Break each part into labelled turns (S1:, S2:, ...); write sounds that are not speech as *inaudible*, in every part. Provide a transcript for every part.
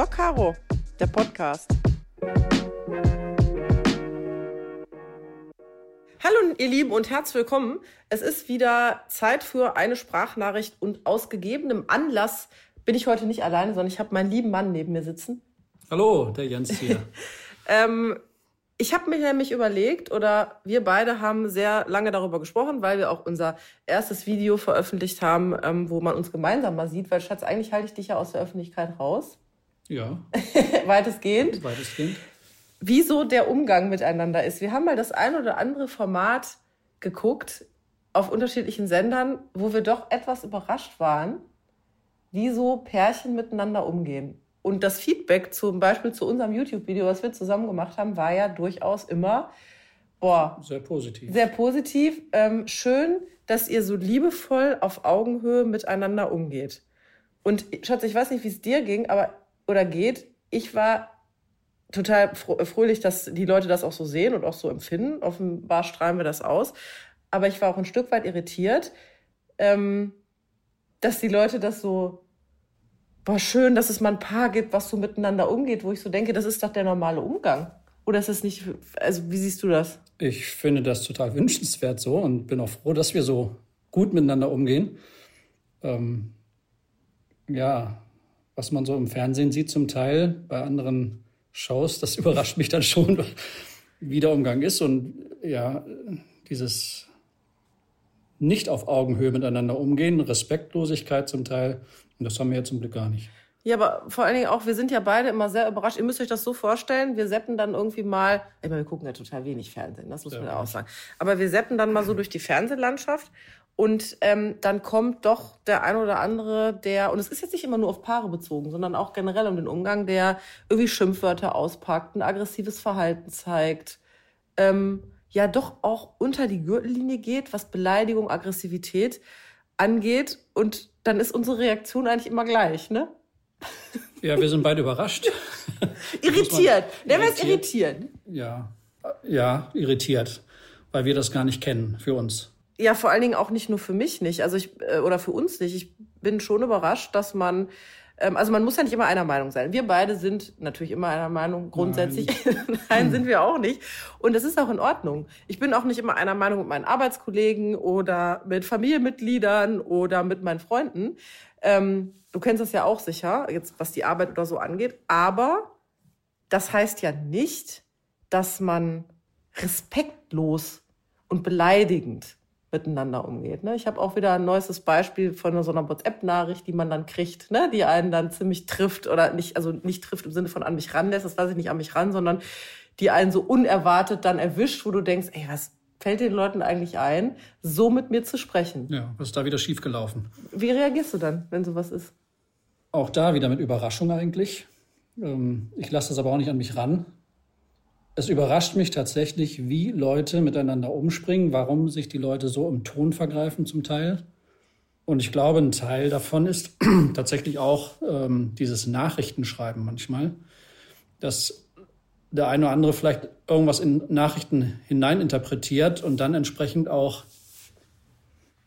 S1: Doc Caro, der Podcast. Hallo ihr Lieben und herzlich willkommen. Es ist wieder Zeit für eine Sprachnachricht und aus gegebenem Anlass bin ich heute nicht alleine, sondern ich habe meinen lieben Mann neben mir sitzen.
S2: Hallo, der Jens hier. *laughs*
S1: ähm, ich habe mir nämlich überlegt, oder wir beide haben sehr lange darüber gesprochen, weil wir auch unser erstes Video veröffentlicht haben, ähm, wo man uns gemeinsam mal sieht, weil Schatz, eigentlich halte ich dich ja aus der Öffentlichkeit raus.
S2: Ja. *laughs*
S1: Weitestgehend.
S2: Weitestgehend.
S1: Wieso der Umgang miteinander ist. Wir haben mal das ein oder andere Format geguckt auf unterschiedlichen Sendern, wo wir doch etwas überrascht waren, wie so Pärchen miteinander umgehen. Und das Feedback zum Beispiel zu unserem YouTube-Video, was wir zusammen gemacht haben, war ja durchaus immer, boah.
S2: Sehr positiv.
S1: Sehr positiv. Ähm, schön, dass ihr so liebevoll auf Augenhöhe miteinander umgeht. Und Schatz, ich weiß nicht, wie es dir ging, aber, oder geht. Ich war total fröhlich, dass die Leute das auch so sehen und auch so empfinden. Offenbar strahlen wir das aus. Aber ich war auch ein Stück weit irritiert, ähm, dass die Leute das so boah, schön, dass es mal ein Paar gibt, was so miteinander umgeht, wo ich so denke, das ist doch der normale Umgang. Oder ist es nicht, also wie siehst du das?
S2: Ich finde das total wünschenswert so und bin auch froh, dass wir so gut miteinander umgehen. Ähm, ja, was man so im Fernsehen sieht zum Teil, bei anderen Shows, das *laughs* überrascht mich dann schon, wie der Umgang ist. Und ja, dieses nicht auf Augenhöhe miteinander umgehen, Respektlosigkeit zum Teil, und das haben wir ja zum Glück gar nicht.
S1: Ja, aber vor allen Dingen auch, wir sind ja beide immer sehr überrascht. Ihr müsst euch das so vorstellen, wir seppen dann irgendwie mal, ich meine, wir gucken ja total wenig Fernsehen, das muss ja, man ja auch sagen. Aber wir seppen dann mal so durch die Fernsehlandschaft und ähm, dann kommt doch der ein oder andere, der, und es ist jetzt nicht immer nur auf Paare bezogen, sondern auch generell um den Umgang, der irgendwie Schimpfwörter auspackt, ein aggressives Verhalten zeigt, ähm, ja doch auch unter die Gürtellinie geht, was Beleidigung, Aggressivität angeht. Und dann ist unsere Reaktion eigentlich immer gleich, ne?
S2: Ja, wir sind beide überrascht. *laughs*
S1: irritiert. Der ist irritiert.
S2: Ja, ja, irritiert, weil wir das gar nicht kennen für uns.
S1: Ja, vor allen Dingen auch nicht nur für mich nicht, also ich äh, oder für uns nicht. Ich bin schon überrascht, dass man ähm, also man muss ja nicht immer einer Meinung sein. Wir beide sind natürlich immer einer Meinung, grundsätzlich. Nein, *laughs* Nein sind wir auch nicht. Und das ist auch in Ordnung. Ich bin auch nicht immer einer Meinung mit meinen Arbeitskollegen oder mit Familienmitgliedern oder mit meinen Freunden. Ähm, du kennst das ja auch sicher, jetzt was die Arbeit oder so angeht. Aber das heißt ja nicht, dass man respektlos und beleidigend miteinander umgeht. Ne? Ich habe auch wieder ein neuestes Beispiel von so einer WhatsApp-Nachricht, die man dann kriegt, ne? die einen dann ziemlich trifft oder nicht, also nicht trifft im Sinne von an mich ranlässt, das weiß ich nicht an mich ran, sondern die einen so unerwartet dann erwischt, wo du denkst, ey, was fällt den Leuten eigentlich ein, so mit mir zu sprechen?
S2: Ja, was ist da wieder schiefgelaufen?
S1: Wie reagierst du dann, wenn sowas ist?
S2: Auch da wieder mit Überraschung eigentlich. Ähm, ich lasse das aber auch nicht an mich ran, es überrascht mich tatsächlich, wie Leute miteinander umspringen, warum sich die Leute so im Ton vergreifen zum Teil. Und ich glaube, ein Teil davon ist *clears throat* tatsächlich auch ähm, dieses Nachrichtenschreiben manchmal, dass der eine oder andere vielleicht irgendwas in Nachrichten hineininterpretiert und dann entsprechend auch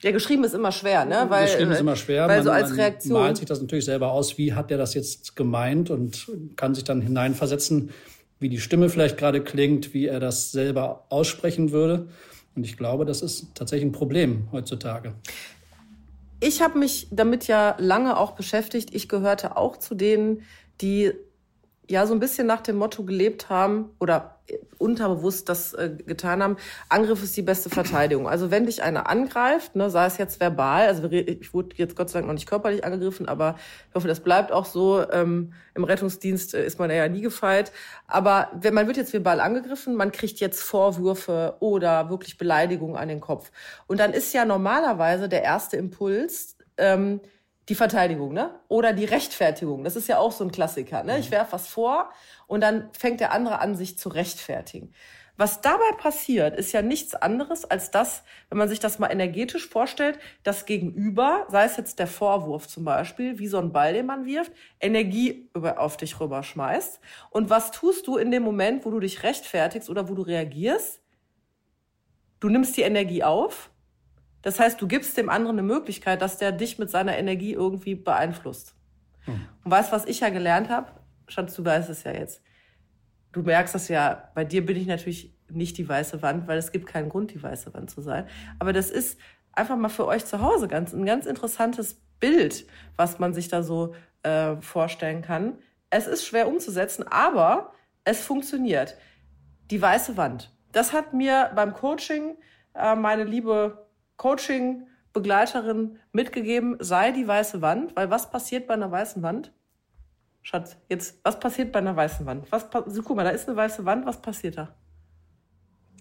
S1: ja, geschrieben ist immer schwer, ne?
S2: Weil, geschrieben ist immer schwer.
S1: Weil man, so als Reaktion.
S2: Man malt sich das natürlich selber aus, wie hat der das jetzt gemeint und kann sich dann hineinversetzen, wie die Stimme vielleicht gerade klingt, wie er das selber aussprechen würde. Und ich glaube, das ist tatsächlich ein Problem heutzutage.
S1: Ich habe mich damit ja lange auch beschäftigt. Ich gehörte auch zu denen, die ja so ein bisschen nach dem Motto gelebt haben oder unterbewusst das äh, getan haben, Angriff ist die beste Verteidigung. Also wenn dich einer angreift, ne, sei es jetzt verbal, also ich wurde jetzt Gott sei Dank noch nicht körperlich angegriffen, aber ich hoffe, das bleibt auch so. Ähm, Im Rettungsdienst äh, ist man ja nie gefeit. Aber wenn man wird jetzt verbal angegriffen, man kriegt jetzt Vorwürfe oder wirklich Beleidigungen an den Kopf. Und dann ist ja normalerweise der erste Impuls, ähm, die Verteidigung, ne? Oder die Rechtfertigung. Das ist ja auch so ein Klassiker, ne? Ich mhm. werf was vor und dann fängt der andere an, sich zu rechtfertigen. Was dabei passiert, ist ja nichts anderes als das, wenn man sich das mal energetisch vorstellt, das Gegenüber, sei es jetzt der Vorwurf zum Beispiel, wie so ein Ball, den man wirft, Energie auf dich rüberschmeißt. Und was tust du in dem Moment, wo du dich rechtfertigst oder wo du reagierst? Du nimmst die Energie auf das heißt, du gibst dem anderen eine Möglichkeit, dass der dich mit seiner Energie irgendwie beeinflusst. Hm. Und weißt, was ich ja gelernt habe? Schatz, du weißt es ja jetzt. Du merkst das ja, bei dir bin ich natürlich nicht die weiße Wand, weil es gibt keinen Grund, die weiße Wand zu sein. Aber das ist einfach mal für euch zu Hause ganz, ein ganz interessantes Bild, was man sich da so äh, vorstellen kann. Es ist schwer umzusetzen, aber es funktioniert. Die weiße Wand. Das hat mir beim Coaching äh, meine liebe Coaching-Begleiterin mitgegeben, sei die weiße Wand, weil was passiert bei einer weißen Wand? Schatz, jetzt, was passiert bei einer weißen Wand? Was, guck mal, da ist eine weiße Wand, was passiert da?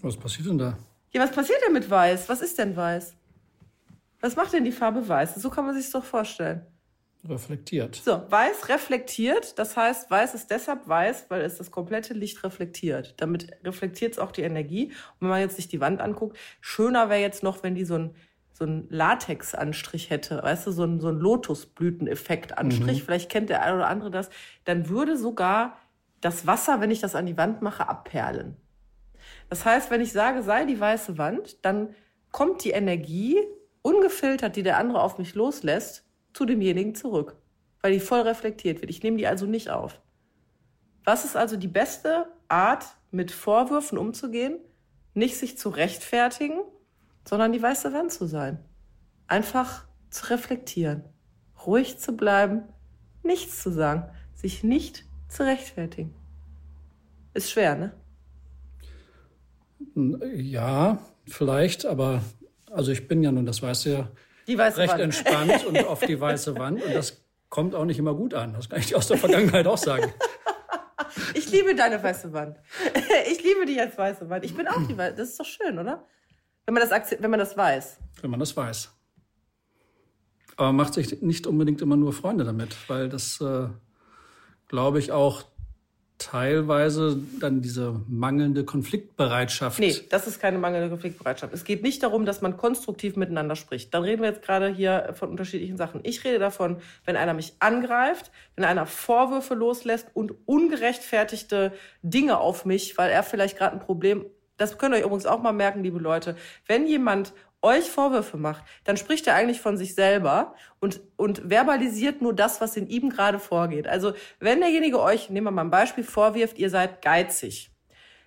S2: Was passiert denn da?
S1: Ja, was passiert denn mit weiß? Was ist denn weiß? Was macht denn die Farbe weiß? So kann man sich doch vorstellen.
S2: Reflektiert.
S1: So, weiß reflektiert. Das heißt, weiß ist deshalb weiß, weil es das komplette Licht reflektiert. Damit reflektiert es auch die Energie. Und wenn man jetzt sich die Wand anguckt, schöner wäre jetzt noch, wenn die so ein so ein Latex-Anstrich hätte, weißt du, so ein, so ein Lotusblüteneffekt-Anstrich, mhm. vielleicht kennt der eine oder andere das, dann würde sogar das Wasser, wenn ich das an die Wand mache, abperlen. Das heißt, wenn ich sage, sei die weiße Wand, dann kommt die Energie ungefiltert, die der andere auf mich loslässt, zu demjenigen zurück, weil die voll reflektiert wird. Ich nehme die also nicht auf. Was ist also die beste Art, mit Vorwürfen umzugehen? Nicht sich zu rechtfertigen, sondern die weiße Wand zu sein. Einfach zu reflektieren, ruhig zu bleiben, nichts zu sagen, sich nicht zu rechtfertigen. Ist schwer, ne?
S2: Ja, vielleicht, aber also ich bin ja nun, das weißt du ja,
S1: recht
S2: Wand. entspannt und auf die weiße Wand. Und das kommt auch nicht immer gut an. Das kann ich dir aus der Vergangenheit auch sagen.
S1: Ich liebe deine weiße Wand. Ich liebe die als weiße Wand. Ich bin auch die weiße. Das ist doch schön, oder? Wenn man das, wenn man das weiß.
S2: Wenn man das weiß. Aber macht sich nicht unbedingt immer nur Freunde damit, weil das, äh, glaube ich, auch teilweise dann diese mangelnde Konfliktbereitschaft.
S1: Nee, das ist keine mangelnde Konfliktbereitschaft. Es geht nicht darum, dass man konstruktiv miteinander spricht. Dann reden wir jetzt gerade hier von unterschiedlichen Sachen. Ich rede davon, wenn einer mich angreift, wenn einer Vorwürfe loslässt und ungerechtfertigte Dinge auf mich, weil er vielleicht gerade ein Problem das könnt ihr euch übrigens auch mal merken, liebe Leute. Wenn jemand euch Vorwürfe macht, dann spricht er eigentlich von sich selber und, und verbalisiert nur das, was in ihm gerade vorgeht. Also wenn derjenige euch, nehmen wir mal ein Beispiel, vorwirft, ihr seid geizig,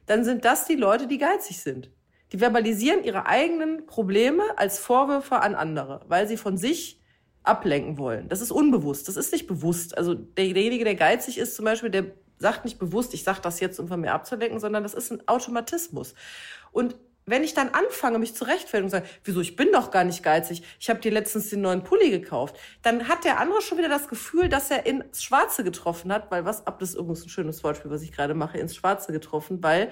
S1: dann sind das die Leute, die geizig sind. Die verbalisieren ihre eigenen Probleme als Vorwürfe an andere, weil sie von sich ablenken wollen. Das ist unbewusst, das ist nicht bewusst. Also derjenige, der geizig ist zum Beispiel, der sagt nicht bewusst, ich sage das jetzt, um von mir abzulenken, sondern das ist ein Automatismus. Und wenn ich dann anfange, mich zu rechtfertigen und sage, wieso, ich bin doch gar nicht geizig, ich habe dir letztens den neuen Pulli gekauft, dann hat der andere schon wieder das Gefühl, dass er ins Schwarze getroffen hat, weil was, ab das ist übrigens ein schönes Wortspiel, was ich gerade mache, ins Schwarze getroffen, weil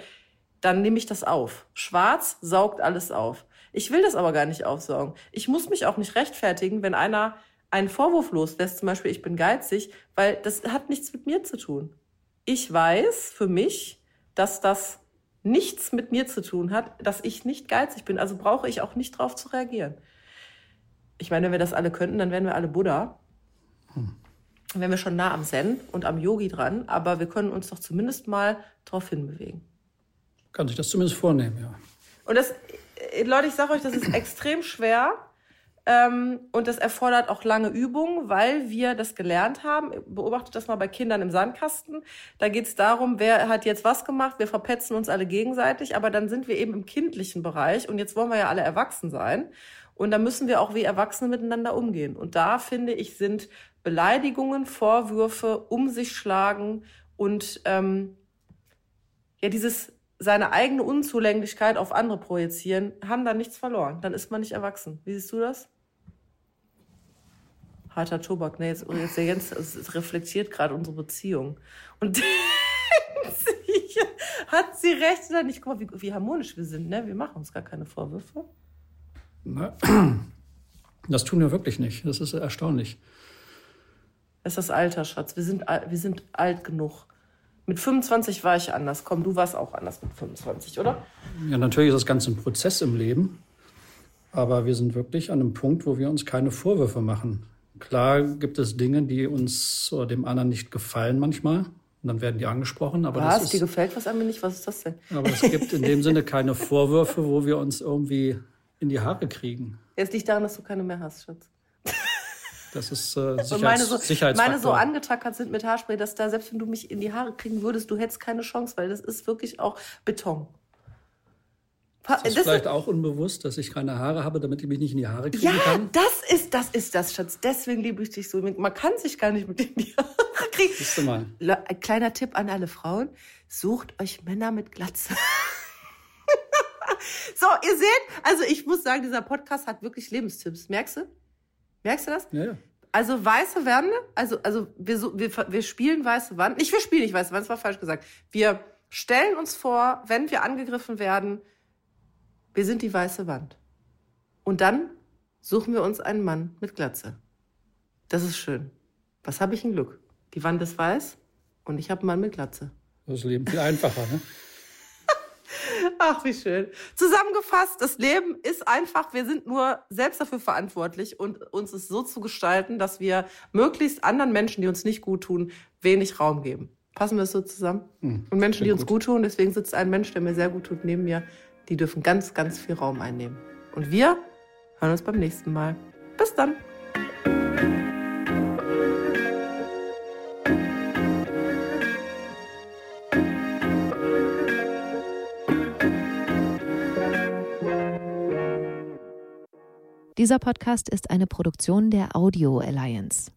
S1: dann nehme ich das auf. Schwarz saugt alles auf. Ich will das aber gar nicht aufsaugen. Ich muss mich auch nicht rechtfertigen, wenn einer einen Vorwurf loslässt, zum Beispiel, ich bin geizig, weil das hat nichts mit mir zu tun. Ich weiß für mich, dass das nichts mit mir zu tun hat, dass ich nicht geizig bin. Also brauche ich auch nicht drauf zu reagieren. Ich meine, wenn wir das alle könnten, dann wären wir alle Buddha. Hm. Dann wären wir schon nah am Zen und am Yogi dran, aber wir können uns doch zumindest mal darauf hinbewegen.
S2: Kann sich das zumindest vornehmen, ja.
S1: Und das, äh, Leute, ich sage euch, das ist extrem schwer. Ähm, und das erfordert auch lange Übung, weil wir das gelernt haben. Beobachtet das mal bei Kindern im Sandkasten. Da geht es darum, wer hat jetzt was gemacht. Wir verpetzen uns alle gegenseitig, aber dann sind wir eben im kindlichen Bereich und jetzt wollen wir ja alle erwachsen sein. Und da müssen wir auch wie Erwachsene miteinander umgehen. Und da finde ich, sind Beleidigungen, Vorwürfe, um sich schlagen und ähm, ja dieses seine eigene Unzulänglichkeit auf andere projizieren, haben da nichts verloren. Dann ist man nicht erwachsen. Wie siehst du das? Harter Tobak. Ne, jetzt, jetzt der Jens es reflektiert gerade unsere Beziehung. Und *laughs* hat sie recht oder nicht? Guck mal, wie, wie, harmonisch wir sind. Ne? Wir machen uns gar keine Vorwürfe.
S2: Na, *clears throat* das tun wir wirklich nicht. Das ist erstaunlich.
S1: Es ist das Alter, Schatz. Wir sind, wir sind alt genug. Mit 25 war ich anders. Komm, du warst auch anders mit 25, oder?
S2: Ja, natürlich ist das Ganze ein Prozess im Leben. Aber wir sind wirklich an einem Punkt, wo wir uns keine Vorwürfe machen. Klar gibt es Dinge, die uns oder dem anderen nicht gefallen manchmal. Und dann werden die angesprochen. Aber
S1: was?
S2: Das ist,
S1: dir gefällt was einem nicht? Was ist das denn?
S2: Aber es gibt in dem Sinne *laughs* keine Vorwürfe, wo wir uns irgendwie in die Haare kriegen.
S1: Jetzt liegt daran, dass du keine mehr hast, Schatz.
S2: Das ist äh, Sicherheits
S1: meine so,
S2: Sicherheitsfaktor.
S1: meine so angetackert sind mit Haarspray, dass da selbst wenn du mich in die Haare kriegen würdest, du hättest keine Chance, weil das ist wirklich auch Beton.
S2: Ist das vielleicht auch unbewusst, dass ich keine Haare habe, damit ich mich nicht in die Haare kriegen
S1: ja,
S2: kann?
S1: das ist, das ist das, Schatz. Deswegen liebe ich dich so. Man kann sich gar nicht mit in die Haare kriegen.
S2: Siehst du mal.
S1: Ein kleiner Tipp an alle Frauen. Sucht euch Männer mit Glatze. *laughs* so, ihr seht, also ich muss sagen, dieser Podcast hat wirklich Lebenstipps. Merkst du? Merkst du das?
S2: Ja, ja.
S1: Also weiße Wände, also, also wir, wir, wir spielen weiße Wand. Nicht, wir spielen nicht weiße Wand, das war falsch gesagt. Wir stellen uns vor, wenn wir angegriffen werden, wir sind die weiße Wand. Und dann suchen wir uns einen Mann mit Glatze. Das ist schön. Was habe ich ein Glück? Die Wand ist weiß und ich habe einen Mann mit Glatze.
S2: Das Leben viel einfacher, ne? *laughs*
S1: Ach, wie schön. Zusammengefasst, das Leben ist einfach, wir sind nur selbst dafür verantwortlich und uns es so zu gestalten, dass wir möglichst anderen Menschen, die uns nicht gut tun, wenig Raum geben. Passen wir es so zusammen?
S2: Hm,
S1: und Menschen, die uns gut tun, deswegen sitzt ein Mensch, der mir sehr gut tut, neben mir, die dürfen ganz, ganz viel Raum einnehmen. Und wir hören uns beim nächsten Mal. Bis dann.
S3: Dieser Podcast ist eine Produktion der Audio Alliance.